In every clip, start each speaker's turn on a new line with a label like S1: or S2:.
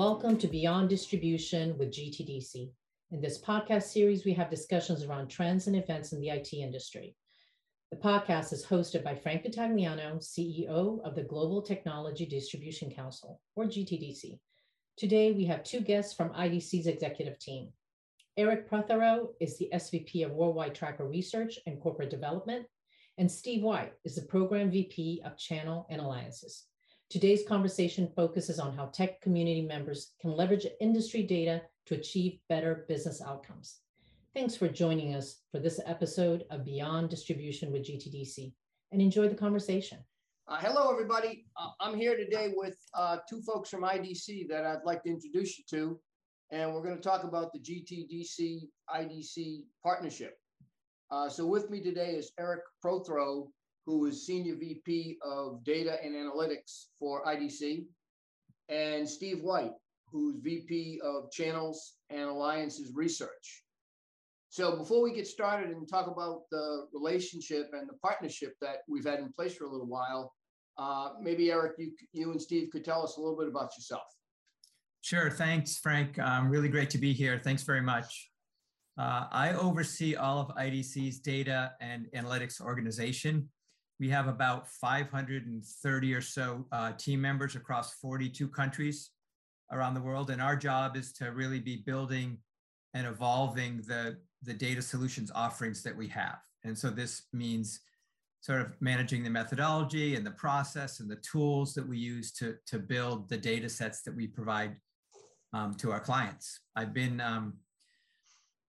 S1: Welcome to Beyond Distribution with GTDC. In this podcast series, we have discussions around trends and events in the IT industry. The podcast is hosted by Frank Vitagliano, CEO of the Global Technology Distribution Council, or GTDC. Today, we have two guests from IDC's executive team. Eric Prothero is the SVP of Worldwide Tracker Research and Corporate Development, and Steve White is the Program VP of Channel and Alliances. Today's conversation focuses on how tech community members can leverage industry data to achieve better business outcomes. Thanks for joining us for this episode of Beyond Distribution with GTDC and enjoy the conversation.
S2: Uh, hello, everybody. Uh, I'm here today with uh, two folks from IDC that I'd like to introduce you to, and we're going to talk about the GTDC IDC partnership. Uh, so, with me today is Eric Prothero, who is Senior VP of Data and Analytics for IDC, and Steve White, who's VP of Channels and Alliances Research. So before we get started and talk about the relationship and the partnership that we've had in place for a little while, uh, maybe Eric, you, you and Steve could tell us a little bit about yourself.
S3: Sure. Thanks, Frank. Um, really great to be here. Thanks very much. Uh, I oversee all of IDC's data and analytics organization. We have about 530 or so uh, team members across 42 countries around the world. And our job is to really be building and evolving the, the data solutions offerings that we have. And so this means sort of managing the methodology and the process and the tools that we use to, to build the data sets that we provide um, to our clients. I've been um,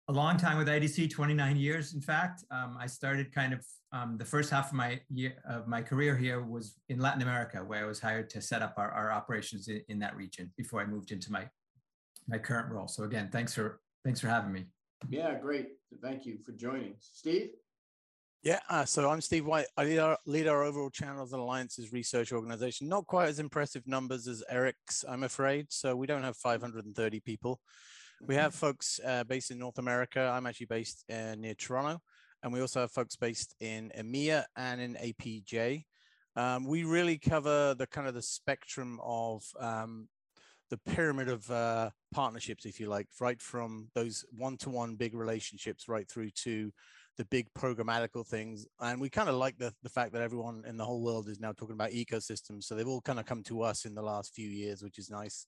S3: a long time with IDC, 29 years, in fact. Um, I started kind of um, the first half of my year of my career here was in Latin America, where I was hired to set up our, our operations in, in that region before I moved into my my current role. So again, thanks for thanks for having me.
S2: Yeah, great. Thank you for joining, Steve.
S4: Yeah, uh, so I'm Steve White. I lead our, lead our overall channels and alliances research organization. Not quite as impressive numbers as Eric's, I'm afraid. So we don't have 530 people. We have folks uh, based in North America. I'm actually based uh, near Toronto. And we also have folks based in EMEA and in APJ. Um, we really cover the kind of the spectrum of um, the pyramid of uh, partnerships, if you like, right from those one-to-one big relationships right through to the big programmatical things. And we kind of like the, the fact that everyone in the whole world is now talking about ecosystems. So they've all kind of come to us in the last few years, which is nice.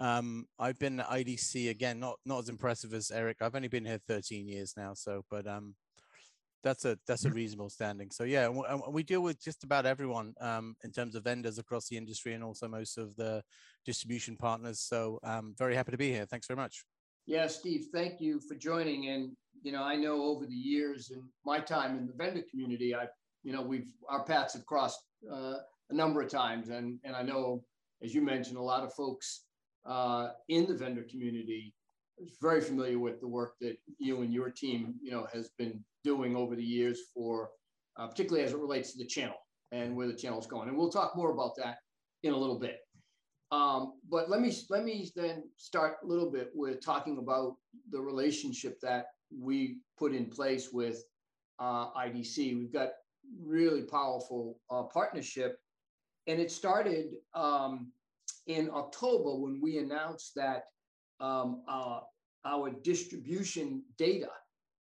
S4: Um, I've been at IDC again, not not as impressive as Eric. I've only been here 13 years now, so but um, that's a that's a mm-hmm. reasonable standing. So yeah, and we deal with just about everyone um, in terms of vendors across the industry and also most of the distribution partners. So um, very happy to be here. Thanks very much.
S2: Yeah, Steve, thank you for joining. And you know, I know over the years in my time in the vendor community, I you know we've our paths have crossed uh, a number of times, and and I know as you mentioned, a lot of folks uh, in the vendor community very familiar with the work that you and your team, you know, has been doing over the years for, uh, particularly as it relates to the channel and where the channel is going. And we'll talk more about that in a little bit. Um, but let me let me then start a little bit with talking about the relationship that we put in place with uh, IDC. We've got really powerful uh, partnership, and it started um, in October when we announced that um, uh, our distribution data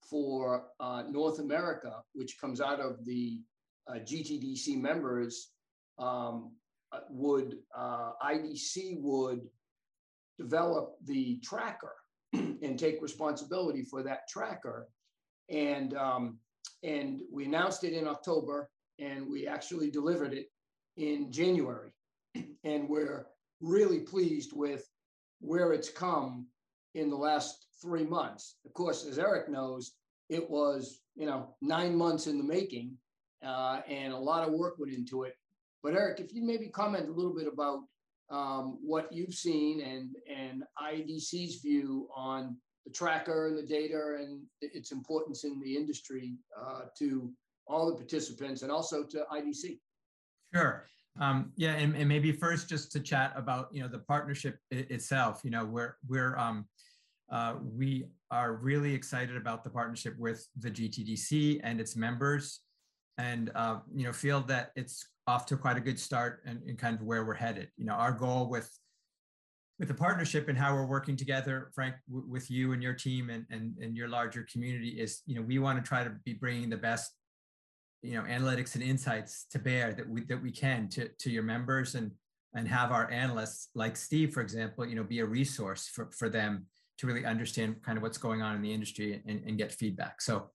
S2: for uh, North America, which comes out of the uh, GTDC members, um, uh, would uh, IDC would develop the tracker and take responsibility for that tracker, and um, and we announced it in October, and we actually delivered it in January, and we're really pleased with where it's come in the last three months. Of course, as Eric knows, it was you know nine months in the making, uh, and a lot of work went into it. But Eric, if you maybe comment a little bit about um, what you've seen and and IDC's view on the tracker and the data and its importance in the industry uh, to all the participants and also to IDC.
S3: Sure. Um, yeah, and, and, maybe first just to chat about you know the partnership itself. You know, we're we're um, uh, we are really excited about the partnership with the GTDC and its members, and uh, you know feel that it's off to quite a good start and, and kind of where we're headed. You know, our goal with with the partnership and how we're working together, Frank, with you and your team and, and, and your larger community is, you know, we want to try to be bringing the best, you know, analytics and insights to bear that we, that we can to, to your members and, and have our analysts like Steve, for example, you know, be a resource for, for them to really understand kind of what's going on in the industry and, and get feedback. So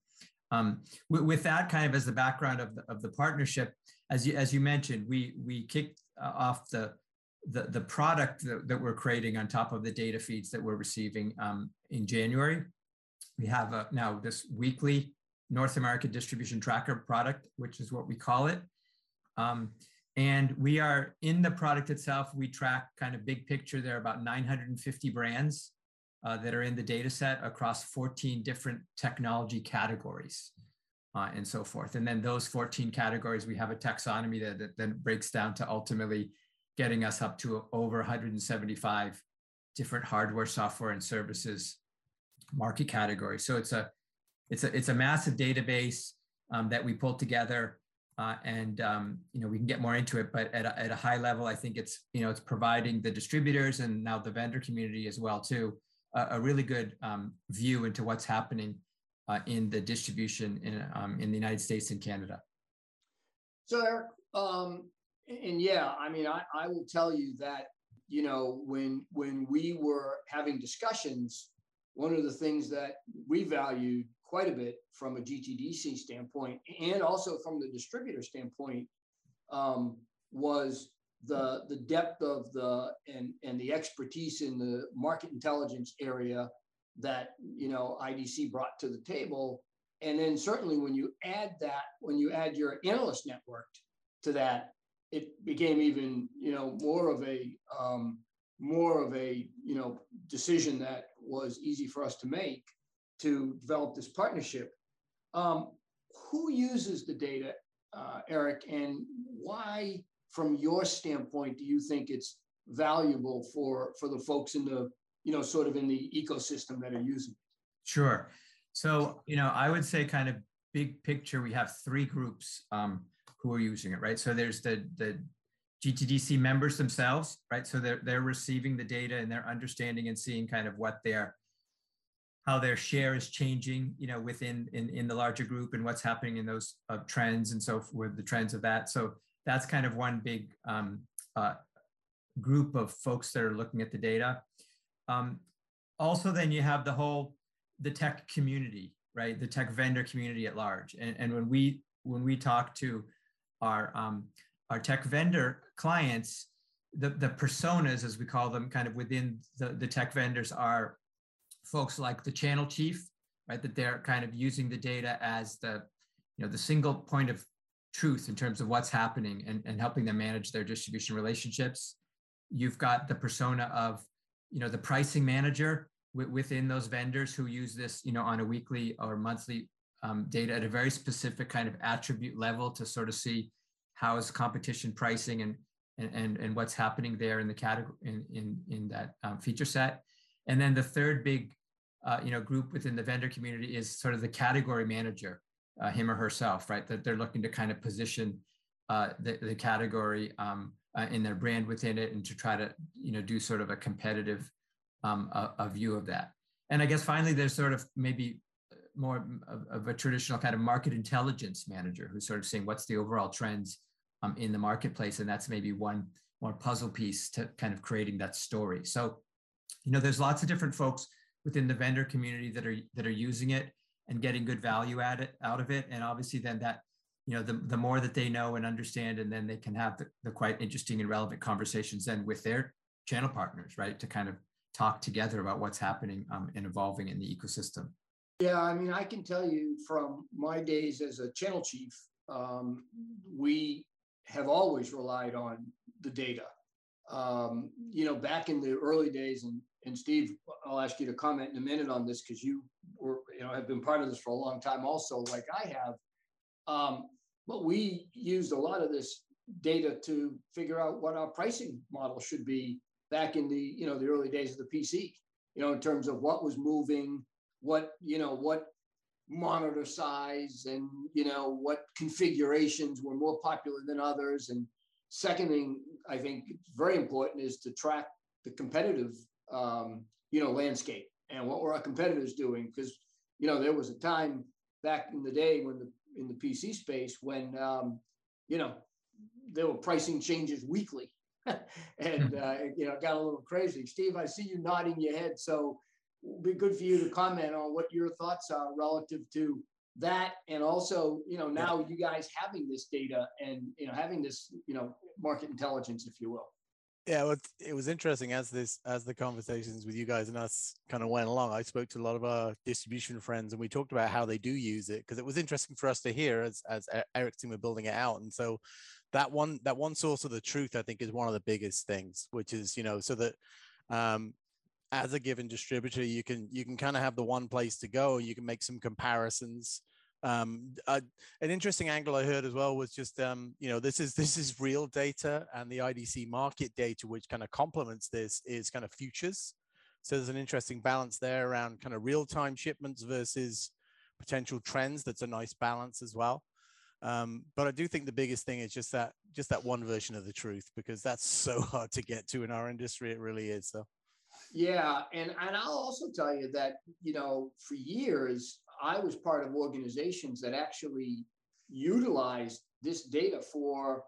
S3: um, with, with, that kind of as the background of the, of the partnership, as you, as you mentioned, we, we kicked uh, off the, the, the product that, that, we're creating on top of the data feeds that we're receiving um, in January. We have a, now this weekly North American distribution tracker product, which is what we call it. Um, and we are in the product itself, we track kind of big picture. There are about 950 brands uh, that are in the data set across 14 different technology categories uh, and so forth. And then those 14 categories, we have a taxonomy that, that then breaks down to ultimately getting us up to over 175 different hardware, software, and services market categories. So it's a it's a it's a massive database um, that we pulled together, uh, and um, you know we can get more into it. But at a, at a high level, I think it's you know it's providing the distributors and now the vendor community as well too a, a really good um, view into what's happening uh, in the distribution in um, in the United States and Canada.
S2: So Eric, um, and yeah, I mean, I, I will tell you that, you know, when when we were having discussions, one of the things that we valued quite a bit from a GTDC standpoint and also from the distributor standpoint um, was the the depth of the and and the expertise in the market intelligence area that you know IDC brought to the table. And then certainly when you add that, when you add your analyst network to that, it became even you know more of a um, more of a you know decision that was easy for us to make to develop this partnership. Um, who uses the data, uh, Eric, and why, from your standpoint, do you think it's valuable for for the folks in the you know sort of in the ecosystem that are using it?
S3: Sure. So you know, I would say kind of big picture, we have three groups. Um, who are using it, right? So there's the the GTDC members themselves, right? So they're they're receiving the data and they're understanding and seeing kind of what their how their share is changing, you know, within in, in the larger group and what's happening in those uh, trends and so forth, the trends of that. So that's kind of one big um, uh, group of folks that are looking at the data. Um, also, then you have the whole the tech community, right? The tech vendor community at large. And, and when we when we talk to our um, our tech vendor clients, the, the personas, as we call them, kind of within the, the tech vendors are folks like the channel chief, right? That they're kind of using the data as the, you know, the single point of truth in terms of what's happening and, and helping them manage their distribution relationships. You've got the persona of, you know, the pricing manager within those vendors who use this, you know, on a weekly or monthly um, data at a very specific kind of attribute level to sort of see how is competition pricing and and and, and what's happening there in the category in in, in that um, feature set. And then the third big uh, you know group within the vendor community is sort of the category manager, uh, him or herself, right? That they're looking to kind of position uh, the, the category um, uh, in their brand within it and to try to you know do sort of a competitive um, a, a view of that. And I guess finally, there's sort of maybe more of, of, a traditional kind of market intelligence manager who's sort of saying what's the overall trends um, in the marketplace, and that's maybe one more puzzle piece to kind of creating that story. So, you know, there's lots of different folks within the vendor community that are that are using it and getting good value at it out of it, and obviously then that you know the, the more that they know and understand and then they can have the, the quite interesting and relevant conversations then with their channel partners right to kind of talk together about what's happening um, and evolving in the ecosystem
S2: yeah, I mean, I can tell you from my days as a channel chief, um, we have always relied on the data. Um, you know, back in the early days, and, and Steve, I'll ask you to comment in a minute on this because you were, you know, have been part of this for a long time also, like I have. Um, but we used a lot of this data to figure out what our pricing model should be back in the, you know, the early days of the PC, you know, in terms of what was moving, what you know what monitor size and you know what configurations were more popular than others and second thing i think it's very important is to track the competitive, um, you know, landscape and what were our competitors doing? Because you know, there was a time back in the day when the in the PC space when um, you know there were pricing changes weekly, and hmm. uh, you know, got a little crazy. Steve, I see you nodding your head, so it'd be good for you to comment on what your thoughts are relative to that and also you know now you guys having this data and you know having this you know market intelligence if you will.
S4: Yeah well, it was interesting as this as the conversations with you guys and us kind of went along i spoke to a lot of our distribution friends and we talked about how they do use it because it was interesting for us to hear as as eric's team were building it out. And so that one that one source of the truth i think is one of the biggest things which is you know so that um as a given distributor, you can you can kind of have the one place to go. You can make some comparisons. Um, an interesting angle I heard as well was just um, you know this is this is real data and the IDC market data, which kind of complements this, is kind of futures. So there's an interesting balance there around kind of real time shipments versus potential trends. That's a nice balance as well. Um, but I do think the biggest thing is just that just that one version of the truth because that's so hard to get to in our industry. It really is. So.
S2: Yeah, and and I'll also tell you that you know for years I was part of organizations that actually utilized this data for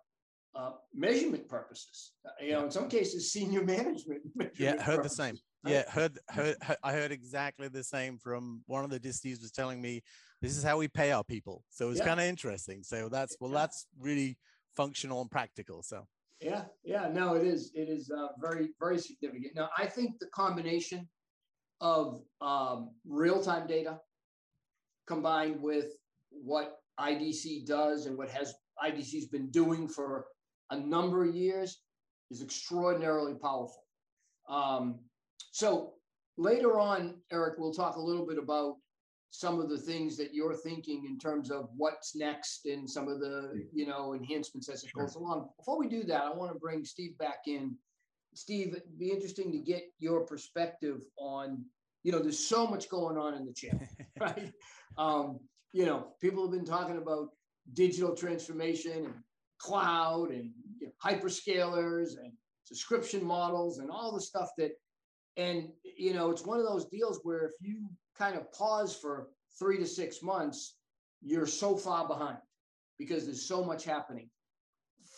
S2: uh, measurement purposes. You know, in some cases, senior management.
S4: Yeah, heard purposes. the same. Yeah, heard, heard, heard, I heard exactly the same from one of the disties was telling me this is how we pay our people. So it's yeah. kind of interesting. So that's well, that's really functional and practical. So
S2: yeah, yeah, no, it is. It is uh, very, very significant. Now, I think the combination of um, real-time data combined with what IDC does and what has IDC's been doing for a number of years is extraordinarily powerful. Um, so later on, Eric, we'll talk a little bit about some of the things that you're thinking in terms of what's next and some of the you know enhancements as it sure. goes along. Before we do that, I want to bring Steve back in. Steve, it'd be interesting to get your perspective on you know there's so much going on in the channel, right? Um, you know, people have been talking about digital transformation and cloud and you know, hyperscalers and subscription models and all the stuff that and you know it's one of those deals where if you kind of pause for three to six months, you're so far behind because there's so much happening.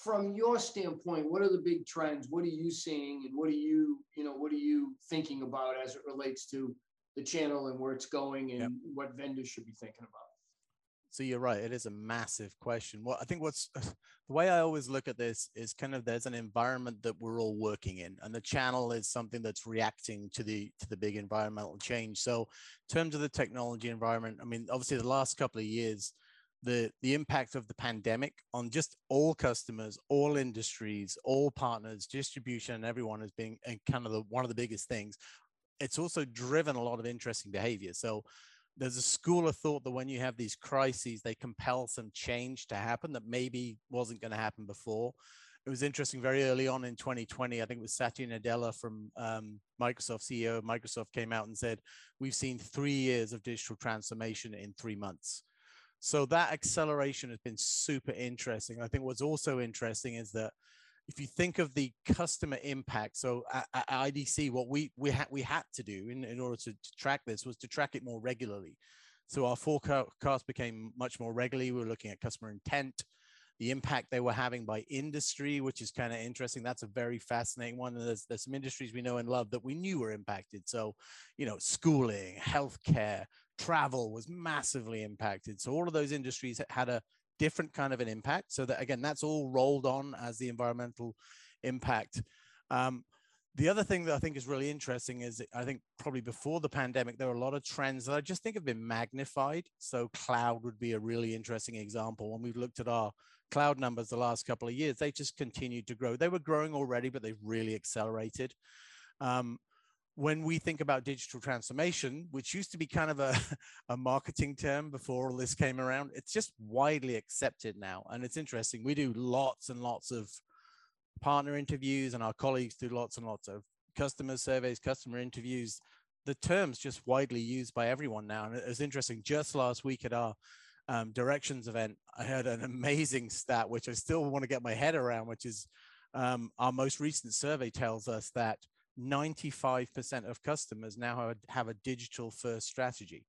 S2: From your standpoint, what are the big trends? What are you seeing, and what are you, you know, what are you thinking about as it relates to the channel and where it's going, and yep. what vendors should be thinking about?
S4: So you're right. It is a massive question. Well, I think what's the way I always look at this is kind of there's an environment that we're all working in, and the channel is something that's reacting to the to the big environmental change. So, in terms of the technology environment, I mean, obviously the last couple of years, the the impact of the pandemic on just all customers, all industries, all partners, distribution, and everyone has been kind of the, one of the biggest things. It's also driven a lot of interesting behavior. So there's a school of thought that when you have these crises, they compel some change to happen that maybe wasn't going to happen before. It was interesting very early on in 2020. I think it was Satya Nadella from um, Microsoft, CEO of Microsoft, came out and said, We've seen three years of digital transformation in three months. So that acceleration has been super interesting. I think what's also interesting is that if you think of the customer impact, so uh, uh, at, at IDC, what we we had we had to do in, in order to, to, track this was to track it more regularly. So our forecast became much more regularly. We were looking at customer intent, the impact they were having by industry, which is kind of interesting. That's a very fascinating one. And there's there's some industries we know and love that we knew were impacted. So, you know, schooling, healthcare, travel was massively impacted. So all of those industries had a different kind of an impact. So that again, that's all rolled on as the environmental impact. Um, the other thing that I think is really interesting is I think probably before the pandemic, there were a lot of trends that I just think have been magnified. So cloud would be a really interesting example. When we've looked at our cloud numbers the last couple of years, they just continued to grow. They were growing already, but they've really accelerated. Um, when we think about digital transformation, which used to be kind of a, a marketing term before all this came around, it's just widely accepted now. And it's interesting. We do lots and lots of partner interviews, and our colleagues do lots and lots of customer surveys, customer interviews. The term's just widely used by everyone now. And it's interesting. Just last week at our um, directions event, I heard an amazing stat, which I still want to get my head around, which is um, our most recent survey tells us that 95% of customers now have, a digital first strategy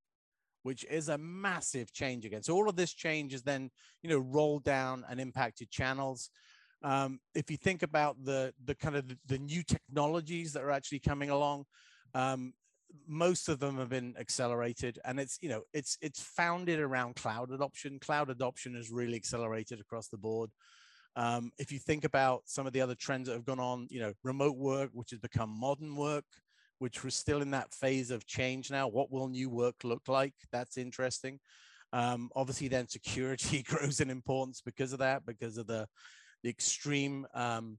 S4: which is a massive change again. So all of this change is then you know rolled down and impacted channels. Um, if you think about the the kind of the new technologies that are actually coming along um, most of them have been accelerated and it's you know it's it's founded around cloud adoption. Cloud adoption has really accelerated across the board um, if you think about some of the other trends that have gone on you know remote work which has become modern work which we're still in that phase of change now what will new work look like? That's interesting. Um, obviously then security grows in importance because of that because of the the extreme um,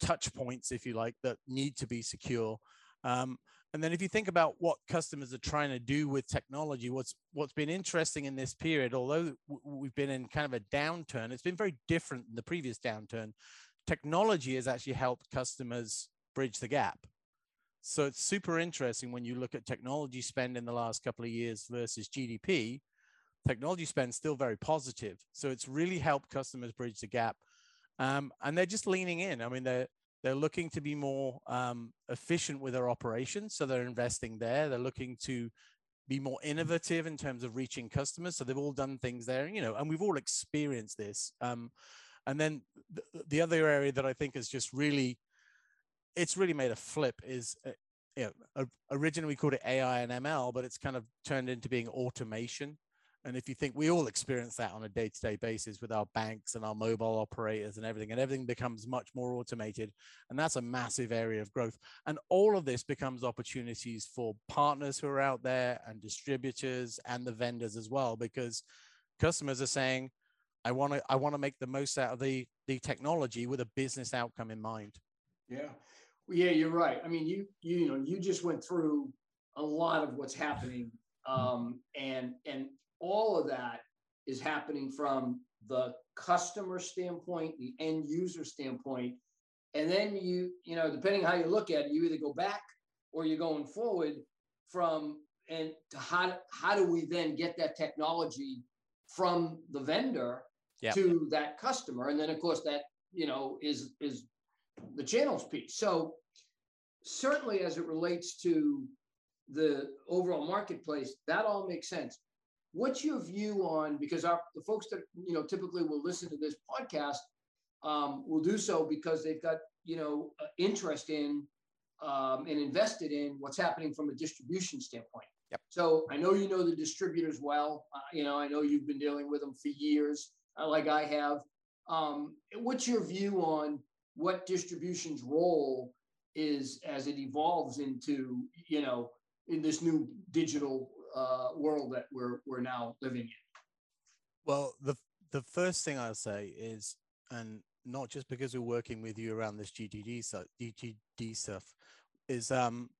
S4: touch points if you like that need to be secure. Um, and then if you think about what customers are trying to do with technology, what's what's been interesting in this period, although we've been in kind of a downturn, it's been very different than the previous downturn. Technology has actually helped customers bridge the gap. So it's super interesting when you look at technology spend in the last couple of years versus GDP. Technology spend still very positive. So it's really helped customers bridge the gap. Um, and they're just leaning in. I mean, they're they're looking to be more um, efficient with their operations, so they're investing there. They're looking to be more innovative in terms of reaching customers. So they've all done things there, you know, and we've all experienced this. Um, and then the, the, other area that I think is just really, it's really made a flip is, uh, you know, originally we called it AI and ML, but it's kind of turned into being automation. And if you think we all experience that on a day to day basis with our banks and our mobile operators and everything, and everything becomes much more automated. And that's a massive area of growth. And all of this becomes opportunities for partners who are out there and distributors and the vendors as well, because customers are saying, I want to I want to make the most out of the the technology with a business outcome in mind.
S2: Yeah. Yeah, you're right. I mean, you, you know, you just went through a lot of what's happening um, and and all of that is happening from the customer standpoint, the end user standpoint. And then you, you know, depending how you look at it, you either go back or you're going forward from and to how how do we then get that technology from the vendor yep. to that customer? And then of course that, you know, is is the channels piece. So certainly as it relates to the overall marketplace, that all makes sense what's your view on because our the folks that you know typically will listen to this podcast um, will do so because they've got you know uh, interest in um, and invested in what's happening from a distribution standpoint.
S4: Yep.
S2: So I know you know the distributors well. Uh, you know I know you've been dealing with them for years, uh, like I have. Um, what's your view on what distribution's role is as it evolves into you know in this new digital uh, world that we're we're now living in?
S4: Well, the the first thing I'll say is, and not just because we're working with you around this GTD stuff, stuff, is um,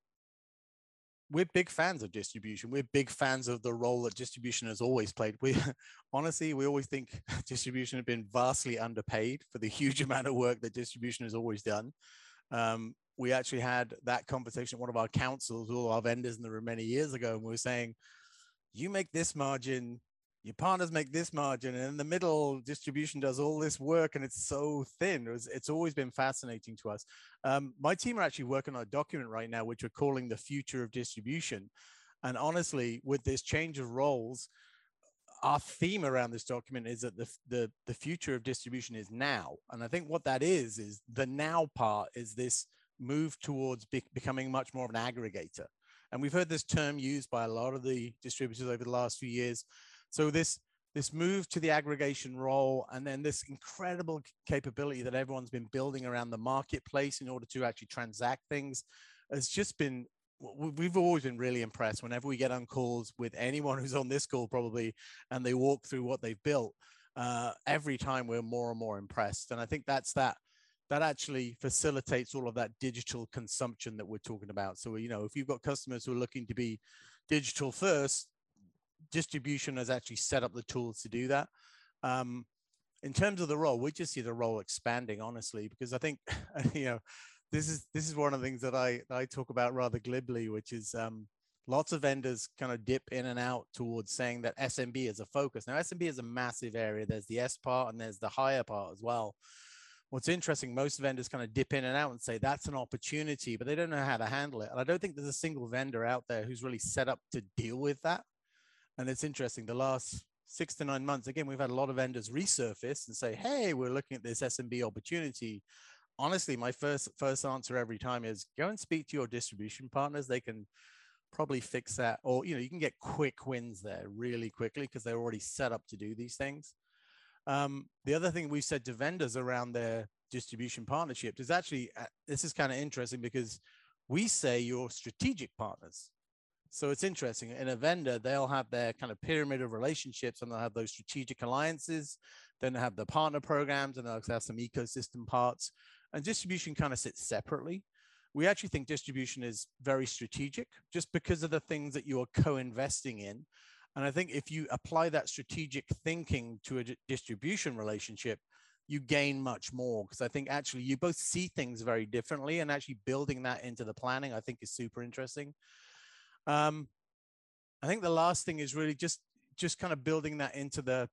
S4: we're big fans of distribution. We're big fans of the role that distribution has always played. We honestly, we always think distribution has been vastly underpaid for the huge amount of work that distribution has always done. Um, we actually had that conversation at one of our councils, all our vendors in the room many years ago, and we were saying, you make this margin, your partners make this margin, and in the middle, distribution does all this work, and it's so thin. It was, it's always been fascinating to us. Um, my team are actually working on a document right now, which we're calling the future of distribution. And honestly, with this change of roles, our theme around this document is that the, the, the future of distribution is now. And I think what that is, is the now part is this move towards be becoming much more of an aggregator. And we've heard this term used by a lot of the distributors over the last few years. So this this move to the aggregation role and then this incredible capability that everyone's been building around the marketplace in order to actually transact things has just been we've always been really impressed whenever we get on calls with anyone who's on this call probably and they walk through what they've built uh, every time we're more and more impressed and i think that's that that actually facilitates all of that digital consumption that we're talking about. So, you know, if you've got customers who are looking to be digital first, distribution has actually set up the tools to do that. Um, in terms of the role, we just see the role expanding, honestly, because I think, you know, this is this is one of the things that I I talk about rather glibly, which is um, lots of vendors kind of dip in and out towards saying that SMB is a focus. Now, SMB is a massive area. There's the S part and there's the higher part as well. What's interesting, most vendors kind of dip in and out and say that's an opportunity, but they don't know how to handle it. And I don't think there's a single vendor out there who's really set up to deal with that. And it's interesting, the last six to nine months, again, we've had a lot of vendors resurface and say, hey, we're looking at this SMB opportunity. Honestly, my first first answer every time is go and speak to your distribution partners. They can probably fix that, or you know, you can get quick wins there really quickly because they're already set up to do these things. Um, the other thing we've said to vendors around their distribution partnerships is actually uh, this is kind of interesting because we say you're strategic partners. So it's interesting. In a vendor, they'll have their kind of pyramid of relationships and they'll have those strategic alliances. Then they have the partner programs and they'll have some ecosystem parts. And distribution kind of sits separately. We actually think distribution is very strategic just because of the things that you are co investing in. And I think if you apply that strategic thinking to a distribution relationship, you gain much more because I think actually you both see things very differently and actually building that into the planning, I think is super interesting. Um, I think the last thing is really just just kind of building that into the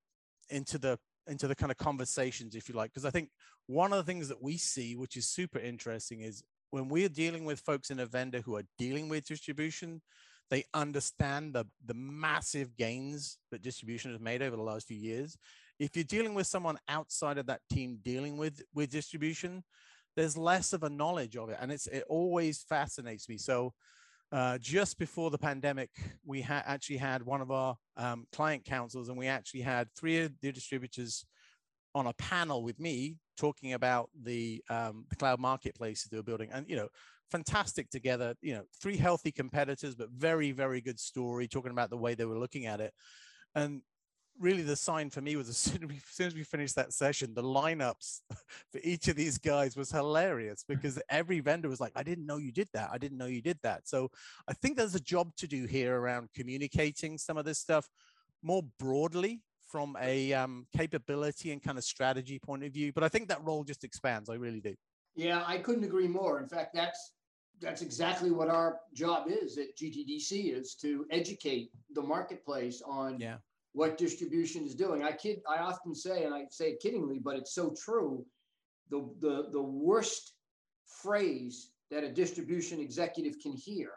S4: into the into the kind of conversations, if you like, because I think one of the things that we see, which is super interesting, is when we're dealing with folks in a vendor who are dealing with distribution, they understand the the massive gains that distribution has made over the last few years. If you're dealing with someone outside of that team dealing with with distribution, there's less of a knowledge of it, and it's it always fascinates me. So uh, just before the pandemic, we had actually had one of our um, client councils, and we actually had three of the distributors on a panel with me talking about the um, the cloud marketplaces they were building, and you know, fantastic together. You know, three healthy competitors, but very very good story talking about the way they were looking at it, and really the sign for me was as soon as, we, as soon as we finished that session, the lineups for each of these guys was hilarious because every vendor was like, I didn't know you did that. I didn't know you did that. So I think there's a job to do here around communicating some of this stuff more broadly from a um, capability and kind of strategy point of view. But I think that role just expands. I really do.
S2: Yeah, I couldn't agree more. In fact, that's that's exactly what our job is at GTDC is to educate the marketplace on
S4: yeah
S2: what distribution is doing. I kid, I often say, and I say it kiddingly, but it's so true. The, the, the worst phrase that a distribution executive can hear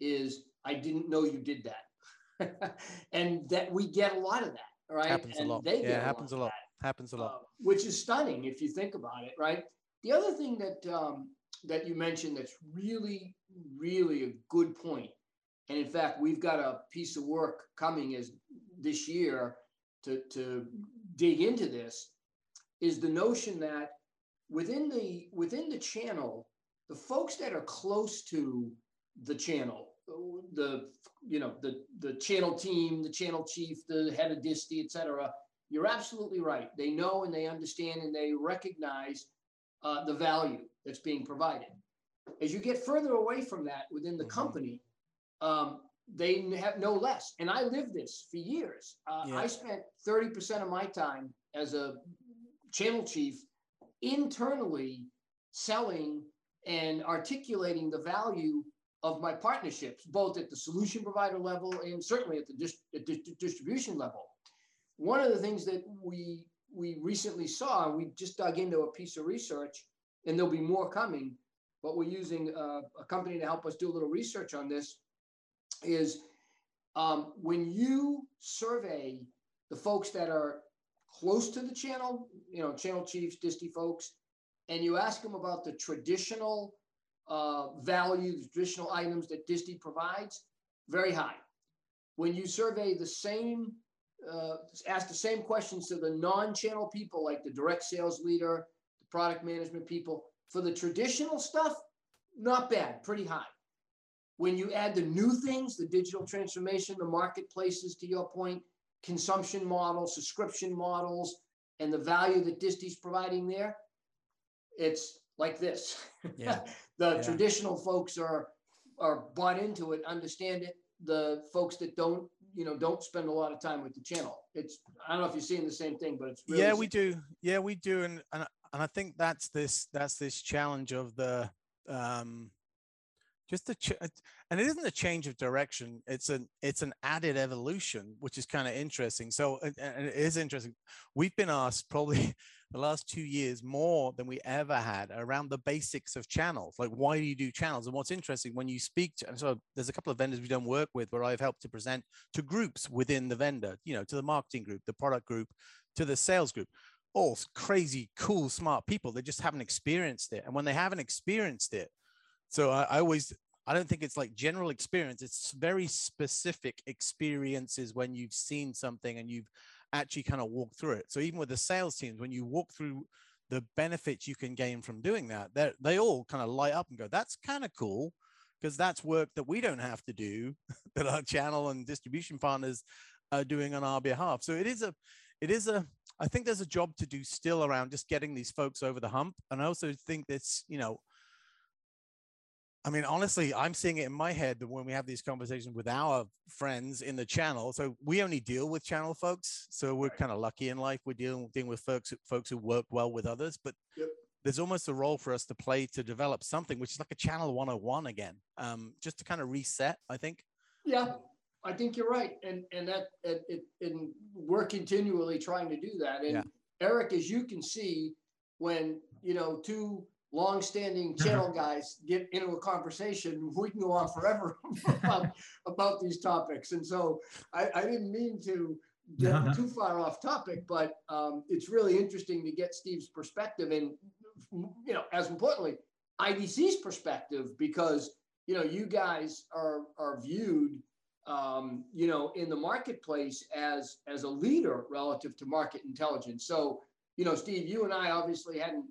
S2: is, I didn't know you did that. and that we get a lot of that, right?
S4: Happens
S2: and
S4: a lot. yeah, happens a lot. Happens a lot. Uh,
S2: which is stunning if you think about it, right? The other thing that um, that you mentioned that's really, really a good point. and in fact, we've got a piece of work coming as this year to, to dig into this is the notion that within the within the channel, the folks that are close to the channel, the you know the the channel team, the channel chief, the head of disty, etc. You're absolutely right. They know and they understand and they recognize uh, the value that's being provided. As you get further away from that within the mm-hmm. company, um, they have no less. And I lived this for years. Uh, yeah. I spent 30% of my time as a channel chief internally selling and articulating the value of my partnerships, both at the solution provider level and certainly at the dis- at di- distribution level. One of the things that we we recently saw, we just dug into a piece of research, and there'll be more coming, but we're using uh, a company to help us do a little research on this is um, when you survey the folks that are close to the channel, you know, channel chiefs, disty folks, and you ask them about the traditional uh, value, the traditional items that disty provides, very high. When you survey the same, uh, ask the same questions to the non-channel people, like the direct sales leader, the product management people, for the traditional stuff, not bad, pretty high. When you add the new things, the digital transformation, the marketplaces, to your point, consumption models, subscription models, and the value that Disty's providing there, it's like this.
S4: Yeah.
S2: the
S4: yeah.
S2: traditional folks are are bought into it, understand it. The folks that don't, you know, don't spend a lot of time with the channel. It's I don't know if you're seeing the same thing, but it's really
S4: yeah, we do. Yeah, we do, and and and I think that's this that's this challenge of the um just a ch- and it isn't a change of direction it's an it's an added evolution which is kind of interesting so and it is interesting we've been asked probably the last two years more than we ever had around the basics of channels. Like, why do you do channels? And what's interesting when you speak to, and so there's a couple of vendors we don't work with where I've helped to present to groups within the vendor, you know, to the marketing group, the product group, to the sales group. All crazy, cool, smart people. They just haven't experienced it. And when they haven't experienced it, so I, I always I don't think it's like general experience. It's very specific experiences when you've seen something and you've actually kind of walk through it. So even with the sales teams, when you walk through the benefits you can gain from doing that, they all kind of light up and go, that's kind of cool because that's work that we don't have to do that our channel and distribution partners are doing on our behalf. So it is a, it is a, I think there's a job to do still around just getting these folks over the hump. And I also think that's, you know, I mean, honestly, I'm seeing it in my head that when we have these conversations with our friends in the channel, so we only deal with channel folks, so we're kind of lucky in life. We're dealing, dealing with folks folks who work well with others, but yep. there's almost a role for us to play to develop something which is like a channel 101 again, um, just to kind of reset. I think.
S2: Yeah, I think you're right, and and that it, and we're continually trying to do that. And yeah. Eric, as you can see, when you know two long-standing channel guys get into a conversation, we can go on forever about, about these topics. And so I, I didn't mean to get too far off topic, but um, it's really interesting to get Steve's perspective and, you know, as importantly, IDC's perspective because you know you guys are are viewed um, you know in the marketplace as as a leader relative to market intelligence. So you know, Steve, you and I obviously hadn't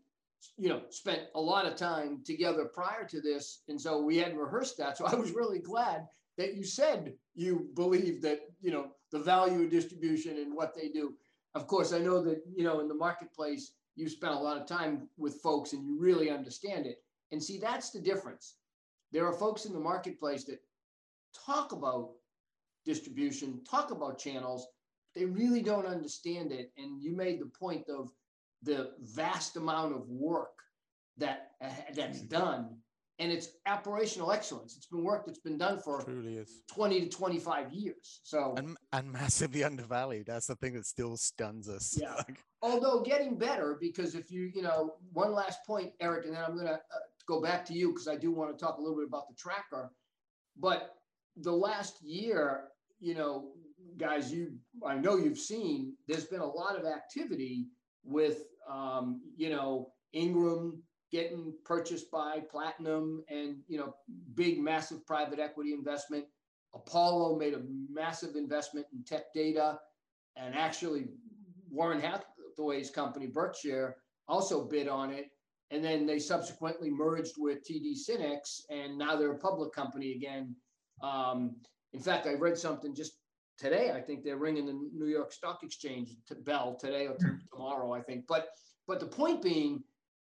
S2: you know, spent a lot of time together prior to this. And so we hadn't rehearsed that. So I was really glad that you said you believe that, you know, the value of distribution and what they do. Of course, I know that, you know, in the marketplace, you spent a lot of time with folks and you really understand it. And see, that's the difference. There are folks in the marketplace that talk about distribution, talk about channels, they really don't understand it. And you made the point of the vast amount of work that uh, that's mm. done. And it's operational excellence. It's been work that's been done for
S4: truly is.
S2: 20 to 25 years. So
S4: and, and massively undervalued. That's the thing that still stuns us.
S2: Yeah. Although getting better because if you you know one last point eric and then i'm going to uh, go back to you because i do want to talk a little bit about the tracker. But the last year you know guys you i know you've seen there's been a lot of activity with um, you know, Ingram getting purchased by Platinum and, you know, big, massive private equity investment. Apollo made a massive investment in tech data. And actually, Warren Hathaway's company, Berkshire, also bid on it. And then they subsequently merged with TD SYNNEX, and now they're a public company again. Um, in fact, I read something just today. I think they're ringing the New York Stock Exchange to bell today or t- tomorrow. I think, but but the point being,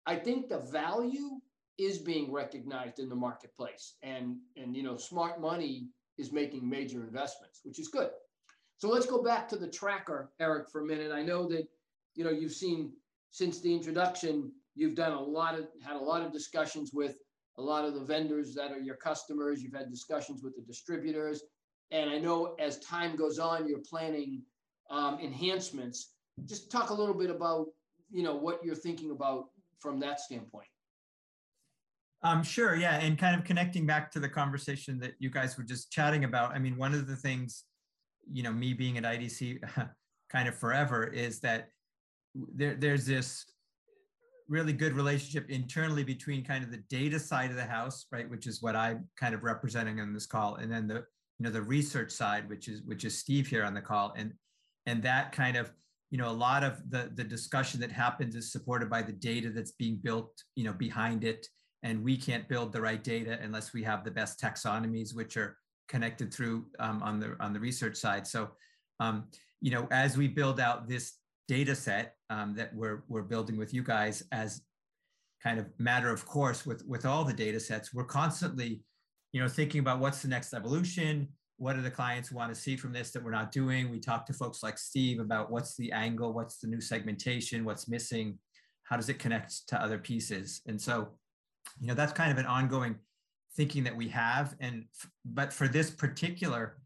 S2: I think the value is being recognized in the marketplace, and and you know, smart money is making major investments, which is good. So let's go back to the tracker, Eric, for a minute. I know that you know you've seen since the introduction, you've done a lot of had a lot of discussions with a lot of the vendors that are your customers. You've had discussions with the distributors. And I know as time goes on, you're planning um, enhancements. Just talk a little bit about, you know, what you're thinking about from that standpoint.
S3: Um, sure, yeah, and kind of connecting back to the conversation that you guys were just chatting about. I mean, one of the things, you know, me being at IDC kind of forever is that there, there's this really good relationship internally between kind of the data side of the house, right, which is what I'm kind of representing on this call, and then the you know the research side which is which is steve here on the call. And and that kind of you know a lot of the the discussion that happens is supported by the data that's being built you know behind it. And we can't build the right data unless we have the best taxonomies which are connected through um, on the on the research side. So um, you know as we build out this data set um, that we're we're building with you guys as kind of matter of course with with all the data sets we're constantly you know, thinking about what's the next evolution, what do the clients want to see from this that we're not doing? We talk to folks like Steve about what's the angle, what's the new segmentation, what's missing, how does it connect to other pieces? And so, you know, that's kind of an ongoing thinking that we have. And but for this particular,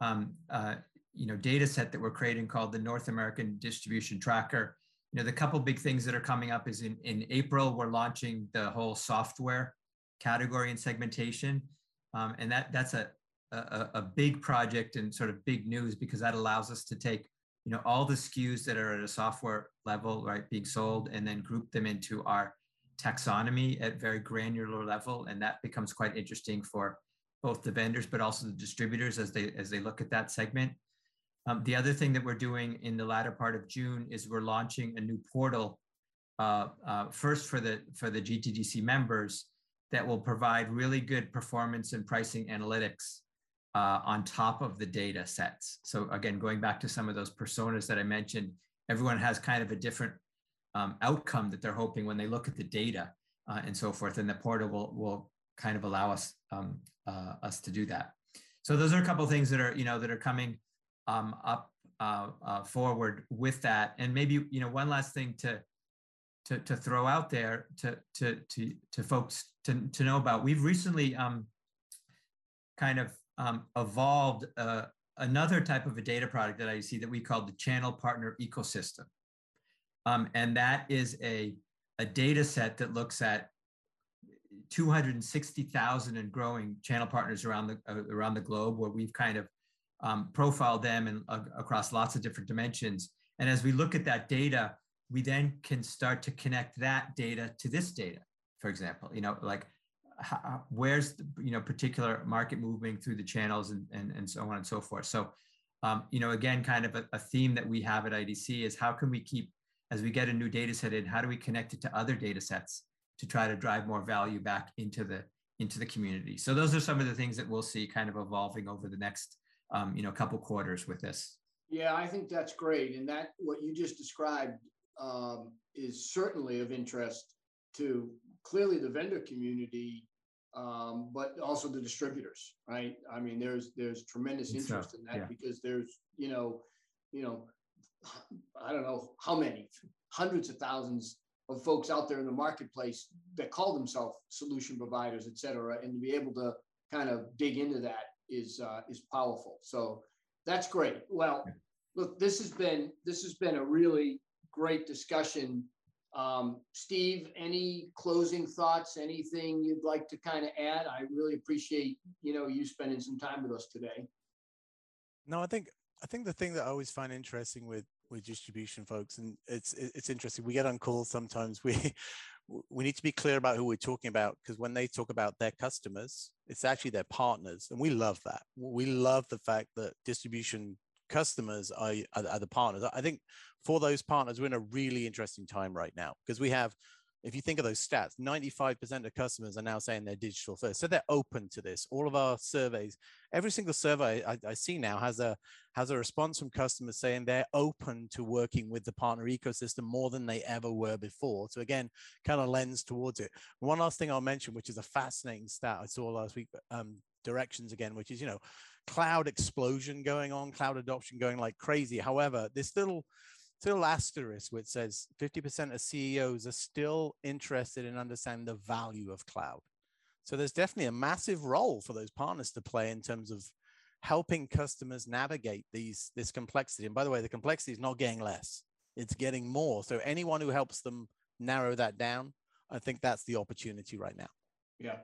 S3: um, uh, you know, data set that we're creating called the North American Distribution Tracker, you know, the couple big things that are coming up is in, in April, we're launching the whole software category and segmentation. Um, and that that's a, a, a big project and sort of big news because that allows us to take, you know, all the SKUs that are at a software level, right, being sold and then group them into our taxonomy at very granular level. And that becomes quite interesting for both the vendors, but also the distributors as they, as they look at that segment. Um, the other thing that we're doing in the latter part of June is we're launching a new portal uh, uh, first for the for the GTDC members that will provide really good performance and pricing analytics uh, on top of the data sets. So again, going back to some of those personas that I mentioned, everyone has kind of a different um, outcome that they're hoping when they look at the data uh, and so forth, and the portal will will kind of allow us um, uh, us to do that. So those are a couple things that are you know that are coming um, up uh, uh, forward with that. And maybe you know one last thing to to, to throw out there to to to to folks to, to know about. We've recently um, kind of um, evolved uh, another type of a data product that I see that we call the channel partner ecosystem. Um, and that is a, a data set that looks at 260,000 and growing channel partners around the, uh, around the globe where we've kind of um, profile them and uh, across lots of different dimensions. And as we look at that data, we then can start to connect that data to this data, for example, you know, like how, where's the, you know, particular market moving through the channels and, and, and so on and so forth. So, um, you know, again, kind of a, a theme that we have at IDC is how can we keep, as we get a new data set in, how do we connect it to other data sets to try to drive more value back into the, into the community. So those are some of the things that we'll see kind of evolving over the next um, you know, couple quarters with this.
S2: Yeah, I think that's great. And that what you just described um, is certainly of interest to clearly the vendor community, um, but also the distributors, right? I mean, there's there's tremendous interest so, in that yeah. because there's you know, you know, I don't know how many hundreds of thousands of folks out there in the marketplace that call themselves solution providers, et cetera, and to be able to kind of dig into that is uh, is powerful. So that's great. Well, look, this has been this has been a really great discussion. Um, Steve, any closing thoughts? Anything you'd like to kind of add? I really appreciate you know you spending some time with us today.
S4: No, I think I think the thing that I always find interesting with with distribution folks, and it's it's interesting. We get on calls sometimes. We we need to be clear about who we're talking about because when they talk about their customers, it's actually their partners, and we love that. We love the fact that distribution customers are, are, are the partners. I think for those partners, we're in a really interesting time right now because we have if you think of those stats, 95% of customers are now saying they're digital first. So they're open to this. All of our surveys, every single survey I, I, see now has a has a response from customers saying they're open to working with the partner ecosystem more than they ever were before. So again, kind of lends towards it. One last thing I'll mention, which is a fascinating stat I saw last week, um, directions again, which is, you know, cloud explosion going on, cloud adoption going like crazy. However, this little little asterisk which says 50% of CEOs are still interested in understanding the value of cloud. So there's definitely a massive role for those partners to play in terms of helping customers navigate these this complexity. And by the way, the complexity is not getting less; it's getting more. So anyone who helps them narrow that down, I think that's the opportunity right now.
S2: Yeah,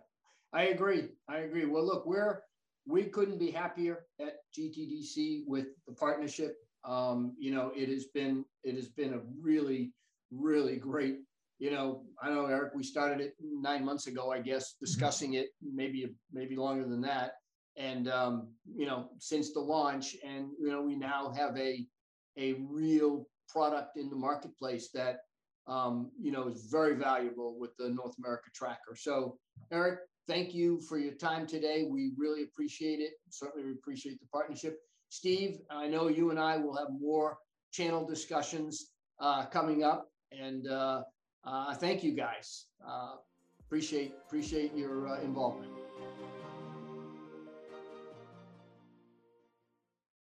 S2: I agree. I agree. Well, look, we're we couldn't be happier at GTDC with the partnership um, you know, it has been it has been a really, really great. You know, I know Eric. We started it nine months ago, I guess, mm-hmm. discussing it. Maybe maybe longer than that. And um, you know, since the launch, and you know, we now have a a real product in the marketplace that um, you know is very valuable with the North America Tracker. So, Eric, thank you for your time today. We really appreciate it. Certainly, we appreciate the partnership. Steve, I know you and I will have more channel discussions uh, coming up, and uh, uh, thank you guys. Uh, appreciate appreciate your uh, involvement.